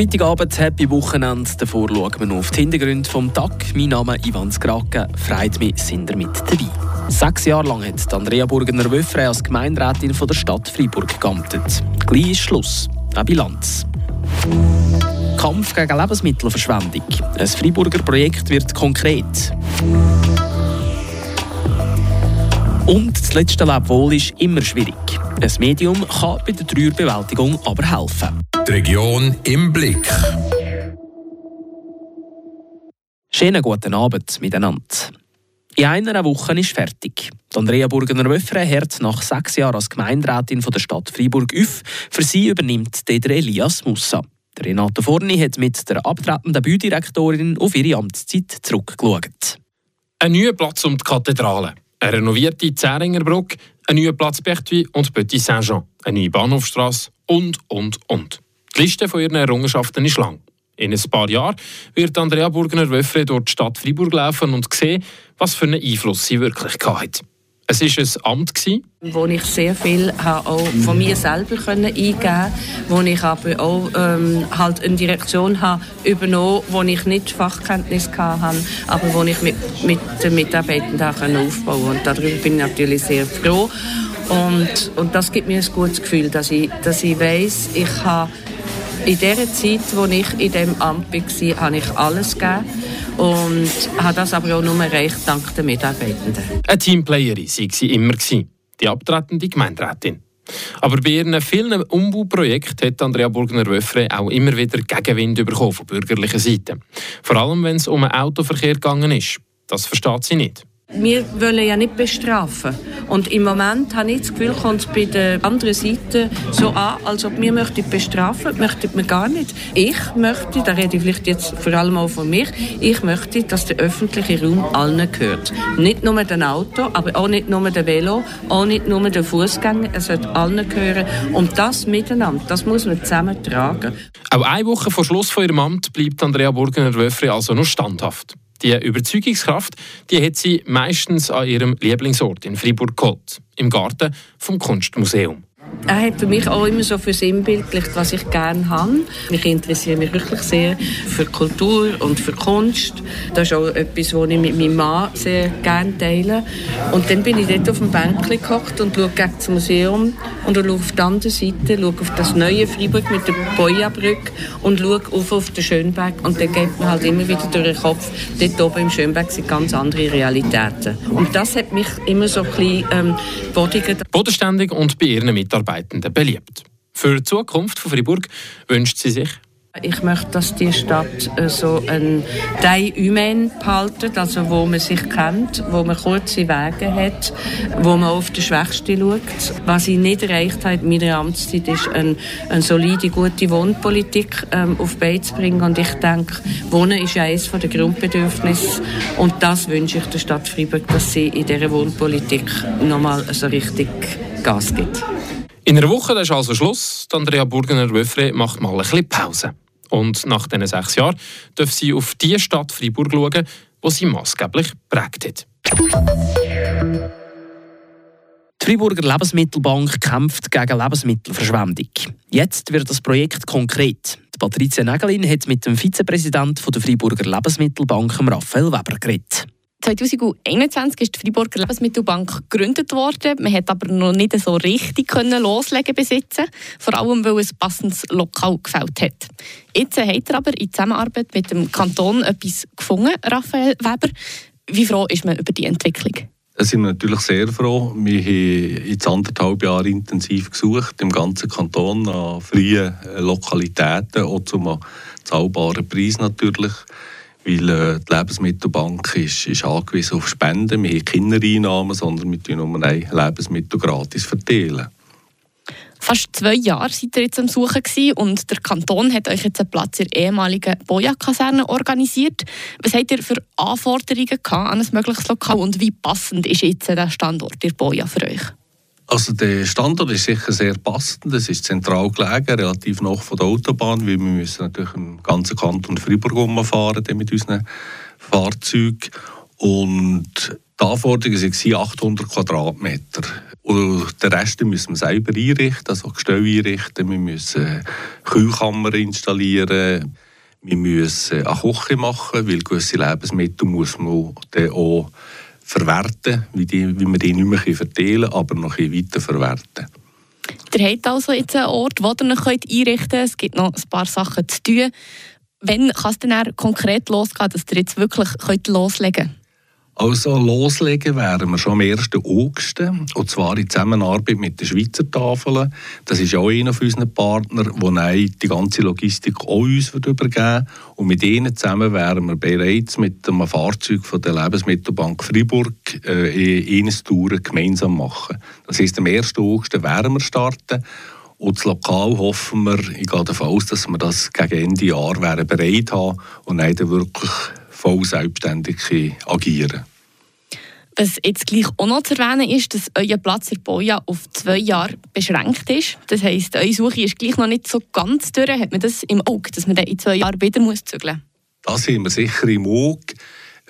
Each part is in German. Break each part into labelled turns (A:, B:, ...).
A: Freitagabend, Happy Wochenende. Davor schauen wir noch auf die Hintergründe vom Tag. Mein Name ist Ivan Skrake. Freut mich, sind ihr mit dabei. Sechs Jahre lang hat Andrea Burgener-Wöffre als Gemeinderätin von der Stadt Freiburg geamtet. Gleich ist Schluss. Eine Bilanz. Kampf gegen Lebensmittelverschwendung. Ein Freiburger Projekt wird konkret. Und das letzte Lebwohl ist immer schwierig. Ein Medium kann bei der Trauerbewältigung aber helfen.
B: Die Region im Blick.
A: Schönen guten Abend miteinander. In einer Woche ist fertig. Andrea Burgener-Wöffre hört nach sechs Jahren als Gemeinderätin von der Stadt Freiburg auf. Für sie übernimmt der Elias Mussa. Renate Forni hat mit der abtretenden Baudirektorin auf ihre Amtszeit zurückgeschaut.
C: Ein neuer Platz um die Kathedrale, eine renovierte Zähringerbrücke, ein neuer Platz Pertuis und Petit Saint-Jean, eine neue Bahnhofstrasse und, und, und. Die Liste von ihren Errungenschaften ist lang. In ein paar Jahren wird Andrea Burgener-Wöffre durch die Stadt Freiburg laufen und sehen, was für einen Einfluss sie wirklich hatte. Es war ein Amt,
D: wo ich sehr viel auch von mir selber eingeben konnte, wo ich aber auch ähm, halt eine Direktion habe übernommen wo ich nicht Fachkenntnis hatte, aber wo ich mit, mit den Mitarbeitenden aufbauen konnte. Und darüber bin ich natürlich sehr froh. Und, und das gibt mir ein gutes Gefühl, dass ich, dass ich weiss, ich habe in der Zeit, wo ich in diesem Amt war, habe ich alles gegeben und habe das aber auch nur erreicht dank der Mitarbeitenden.
C: Eine Teamplayerin war sie immer, die abtretende Gemeinderätin. Aber bei ihren vielen Umbauprojekten hat Andrea Burgner-Wöffre auch immer wieder Gegenwind bekommen von bürgerlicher Seite. Vor allem, wenn es um den Autoverkehr gegangen ist. Das versteht sie nicht.
D: Wir wollen ja nicht bestrafen. Und im Moment habe ich das Gefühl, kommt es bei der anderen Seite so an, als ob wir möchten bestrafen möchten wir gar nicht. Ich möchte, da rede ich vielleicht jetzt vor allem auch von mir, ich möchte, dass der öffentliche Raum allen gehört. Nicht nur den Auto, aber auch nicht nur den Velo, auch nicht nur den Fußgänger, es sollte allen gehören. Und das miteinander, das muss man zusammen tragen.
C: Auch eine Woche vor Schluss von ihrem Amt bleibt Andrea Burgener-Wöffre also noch standhaft. Die Überzeugungskraft die hat sie meistens an ihrem Lieblingsort in Fribourg geholt, im Garten vom Kunstmuseum.
D: Er hat für mich auch immer so versinnbildlicht, was ich gerne habe. Ich interessiere mich wirklich sehr für Kultur und für Kunst. Das ist auch etwas, was ich mit meinem Mann sehr gerne teile. Und dann bin ich dort auf dem Bänkchen gehockt und schaue gegen das Museum und schaue auf die andere Seite, schaue auf das neue Freiburg mit der Boja-Brücke und schaue auf, auf den Schönberg. Und dann geht mir halt immer wieder durch den Kopf, dort oben im Schönberg sind ganz andere Realitäten. Und das hat mich immer so ein bisschen ähm, bodigert.
C: Bodenständig und bei ihren Mitarbeitern Mitarbeitenden beliebt. Für die Zukunft von Fribourg wünscht sie sich
D: ich möchte, dass die Stadt äh, so ein Teil Humain behalten, also wo man sich kennt, wo man kurze Wege hat, wo man auf die Schwächste schaut. Was ich nicht erreicht habe in meiner Amtszeit, ist eine, eine solide, gute Wohnpolitik ähm, auf Bein zu bringen. Und ich denke, Wohnen ist eines der Grundbedürfnisse. Und das wünsche ich der Stadt Freiburg, dass sie in dieser Wohnpolitik nochmal so richtig Gas gibt.
C: In einer Woche ist also Schluss. Andrea Burgener-Wöffre macht mal ein bisschen Pause. Und nach diesen sechs Jahren darf sie auf die Stadt Freiburg schauen, die sie maßgeblich prägt hat.
A: Die Freiburger Lebensmittelbank kämpft gegen Lebensmittelverschwendung. Jetzt wird das Projekt konkret. Die Patricia Nägelin hat mit dem Vizepräsidenten der Freiburger Lebensmittelbank, Raphael Weber, geredet.
E: 2021 ist die Freiburger Lebensmittelbank gegründet worden. Man hat aber noch nicht so richtig können loslegen besitzen, vor allem weil es passendes Lokal gefällt hat. Jetzt hat er aber in Zusammenarbeit mit dem Kanton etwas gefunden, Raphael Weber. Wie froh ist man über die Entwicklung?
F: Da sind wir natürlich sehr froh. Wir haben jetzt anderthalb Jahre intensiv gesucht, im ganzen Kanton an freien Lokalitäten, auch zum zahlbaren Preis natürlich weil äh, die Lebensmittelbank ist, ist angewiesen auf Spenden. Wir haben keine Einnahmen, sondern wir teilen nur ein Lebensmittel gratis verteilen.
E: Fast zwei Jahre seid ihr jetzt am Suchen gewesen und der Kanton hat euch jetzt einen Platz in der ehemaligen Boja-Kaserne organisiert. Was habt ihr für Anforderungen an ein mögliches Lokal und wie passend ist jetzt der Standort in Boja für euch?
F: Also der Standort ist sicher sehr passend. Es ist zentral gelegen, relativ nah von der Autobahn, weil wir müssen natürlich im ganzen Kanton Freiburg umfahren mit unseren Fahrzeugen. Und Die Anforderungen waren 800 Quadratmeter. Und den Rest müssen wir selber einrichten, also Gestell einrichten. Wir müssen Kühlkammer installieren. Wir müssen eine Küche machen, weil gewisse Lebensmittel muss man dann auch verwerten, wie, die, wie man die nicht mehr verteilen aber noch weiter verwerten.
E: Ihr habt also jetzt einen Ort, wo ihr euch einrichten könnt. Es gibt noch ein paar Sachen zu tun. Wann kann es denn konkret losgehen, dass ihr jetzt wirklich loslegen könnt?
F: Also loslegen wären wir schon am 1. August, und zwar in Zusammenarbeit mit den Schweizer Tafeln. Das ist auch einer von unseren Partnern, der die ganze Logistik auch uns übergeben Und mit ihnen zusammen wären wir bereits mit einem Fahrzeug von der Lebensmittelbank Freiburg äh, eines Touren gemeinsam machen. Das heisst, am 1. August werden wir starten. Und das Lokal hoffen wir, ich gehe davon aus, dass wir das gegen Ende Jahr bereit haben und dann wirklich voll selbstständig agieren
E: was jetzt gleich auch noch zu erwähnen ist, dass euer Platz in Boja auf zwei Jahre beschränkt ist. Das heisst, eure Suche ist gleich noch nicht so ganz durch. Hat man das im Auge, dass man dann in zwei Jahren wieder zügeln muss?
F: Das haben wir sicher im Auge.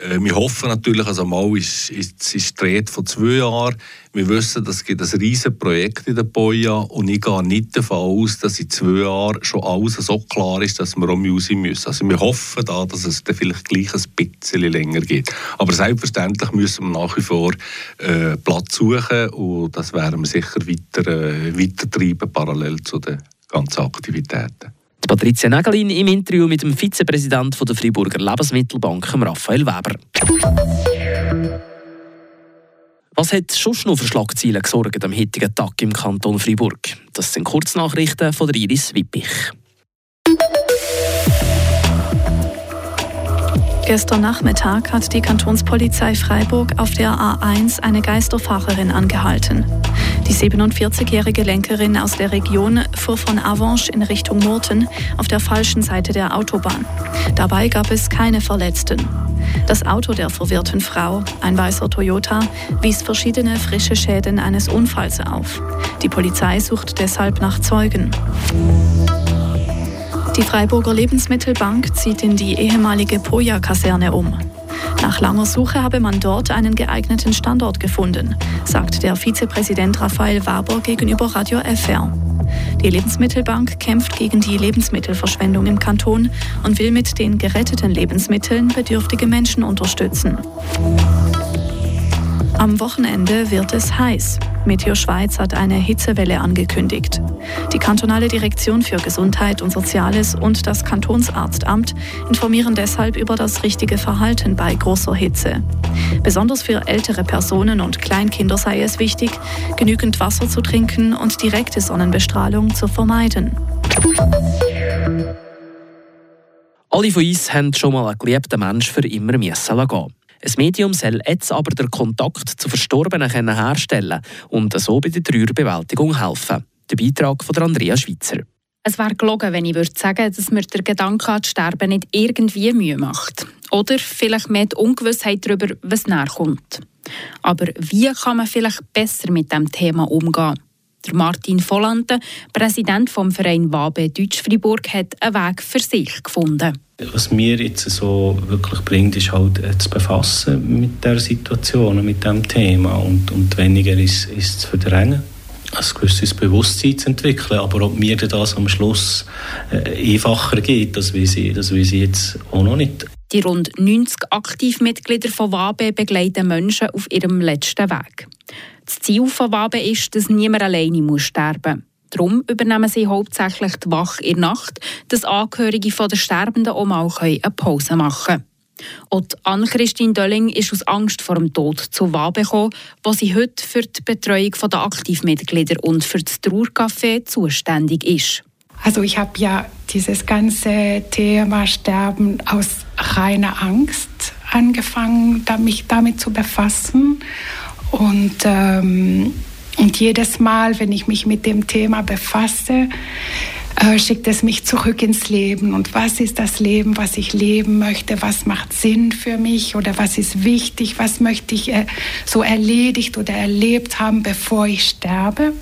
F: Äh, wir hoffen natürlich, also mal ist, ist, ist die Rede von zwei Jahren. Wir wissen, es gibt ein riesiges Projekt in der Boja und ich gehe nicht davon aus, dass in zwei Jahren schon alles so klar ist, dass wir auch raus müssen. Also wir hoffen da, dass es dann vielleicht gleich ein bisschen länger geht. Aber selbstverständlich müssen wir nach wie vor äh, Platz suchen und das werden wir sicher weiter, äh, weiter treiben, parallel zu den ganzen Aktivitäten.
A: Patricia Nägelin im Interview mit dem Vizepräsidenten der Freiburger Lebensmittelbank, Raphael Weber. Was hat schon noch für Schlagzeilen gesorgt am heutigen Tag im Kanton Freiburg? Das sind Kurznachrichten von Iris Wippich.
G: Gestern Nachmittag hat die Kantonspolizei Freiburg auf der A1 eine Geisterfahrerin angehalten. Die 47-jährige Lenkerin aus der Region fuhr von Avanche in Richtung Murten auf der falschen Seite der Autobahn. Dabei gab es keine Verletzten. Das Auto der verwirrten Frau, ein weißer Toyota, wies verschiedene frische Schäden eines Unfalls auf. Die Polizei sucht deshalb nach Zeugen. Die Freiburger Lebensmittelbank zieht in die ehemalige Poja-Kaserne um. Nach langer Suche habe man dort einen geeigneten Standort gefunden, sagt der Vizepräsident Raphael Waber gegenüber Radio FR. Die Lebensmittelbank kämpft gegen die Lebensmittelverschwendung im Kanton und will mit den geretteten Lebensmitteln bedürftige Menschen unterstützen. Am Wochenende wird es heiß. Meteo Schweiz hat eine Hitzewelle angekündigt. Die kantonale Direktion für Gesundheit und Soziales und das Kantonsarztamt informieren deshalb über das richtige Verhalten bei großer Hitze. Besonders für ältere Personen und Kleinkinder sei es wichtig, genügend Wasser zu trinken und direkte Sonnenbestrahlung zu vermeiden.
A: Alle von uns haben schon mal einen geliebten Menschen für immer gehen. Ein Medium soll jetzt aber den Kontakt zu Verstorbenen herstellen und so bei der Trauerbewältigung helfen. Der Beitrag von Andrea Schweitzer.
H: Es wäre gelogen, wenn ich würde sagen, dass mir der Gedanke an das Sterben nicht irgendwie Mühe macht. Oder vielleicht mehr die Ungewissheit darüber, was näher kommt. Aber wie kann man vielleicht besser mit dem Thema umgehen? Der Martin Vollante, Präsident vom Verein Wabe Deutsch Fribourg, hat einen Weg für sich gefunden.
I: Was mir jetzt so wirklich bringt, ist halt äh, zu befassen mit der Situation, mit dem Thema und, und weniger ist, ist zu verdrängen. Ein gewisses Bewusstsein zu entwickeln, aber ob mir das am Schluss äh, einfacher geht, das weiß, ich, das weiß ich jetzt auch noch nicht.
H: Die rund 90 Aktivmitglieder von WABE begleiten Menschen auf ihrem letzten Weg. Das Ziel von WABE ist, dass niemand alleine muss sterben muss. Darum übernehmen sie hauptsächlich die Wache in der Nacht, dass Angehörige der Sterbenden auch mal eine Pause machen können. Und Anne-Christine Dölling ist aus Angst vor dem Tod zu WABE gekommen, wo sie heute für die Betreuung der Aktivmitglieder und für das Trauercafé zuständig ist.
J: Also ich habe ja dieses ganze Thema Sterben aus reiner Angst angefangen, mich damit zu befassen. Und ähm, und jedes Mal, wenn ich mich mit dem Thema befasse, äh, schickt es mich zurück ins Leben. Und was ist das Leben, was ich leben möchte? Was macht Sinn für mich? Oder was ist wichtig? Was möchte ich äh, so erledigt oder erlebt haben, bevor ich sterbe?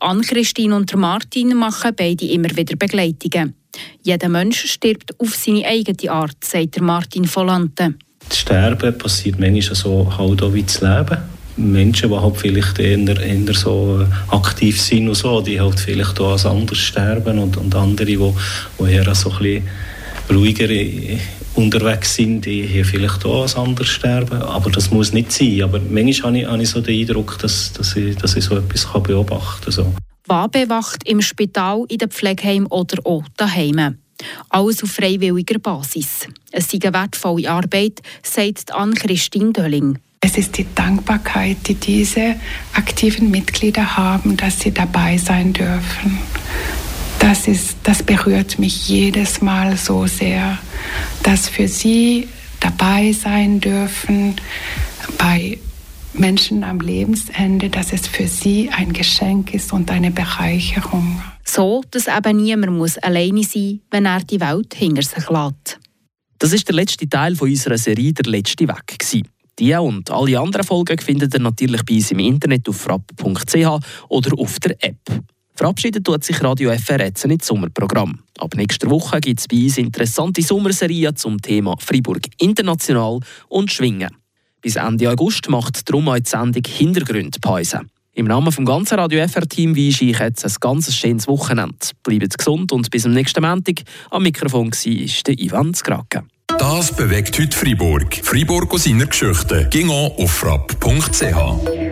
H: Anne-Christine und Martin machen beide immer wieder Begleitungen. Jeder Mensch stirbt auf seine eigene Art, sagt Martin Volante.
I: Das Sterben passiert manchmal so halt auch wie das Leben. Menschen, die halt vielleicht eher, eher so aktiv sind und so, die halt vielleicht auch als anders sterben und, und andere, die, die eher so ein ruhiger unterwegs sind, die hier vielleicht auch als anders sterben. Aber das muss nicht sein. Aber manchmal habe ich, habe ich so den Eindruck, dass, dass, ich, dass ich so etwas beobachten kann. So.
H: Wabe wacht im Spital, in den Pflegeheim oder auch daheim. Alles auf freiwilliger Basis. Es ist eine wertvolle Arbeit, sagt Anne-Christine Dölling.
J: Es ist die Dankbarkeit, die diese aktiven Mitglieder haben, dass sie dabei sein dürfen. Das, ist, das berührt mich jedes Mal so sehr, dass für sie dabei sein dürfen bei Menschen am Lebensende, dass es für sie ein Geschenk ist und eine Bereicherung.
H: So, dass eben niemand muss alleine sein muss, wenn er die Welt hinter sich lässt.
A: Das ist der letzte Teil unserer Serie «Der letzte Weg». Die und alle anderen Folgen findet ihr natürlich bei uns im Internet auf frapp.ch oder auf der App. Verabschiedet tut sich Radio FR jetzt ins Sommerprogramm. Ab nächster Woche gibt es bei uns interessante Sommerserien zum Thema Freiburg International und Schwingen. Bis Ende August macht darum auch die Sendung Hintergrund Pause. Im Namen des ganzen Radio FR-Team wünsche ich jetzt ein ganz schönes Wochenende. Bleibt gesund und bis zum nächsten Montag. Am Mikrofon war Ivan Skrake.
B: Das bewegt heute Freiburg. Freiburg aus seiner Geschichte. Ging auf frapp.ch.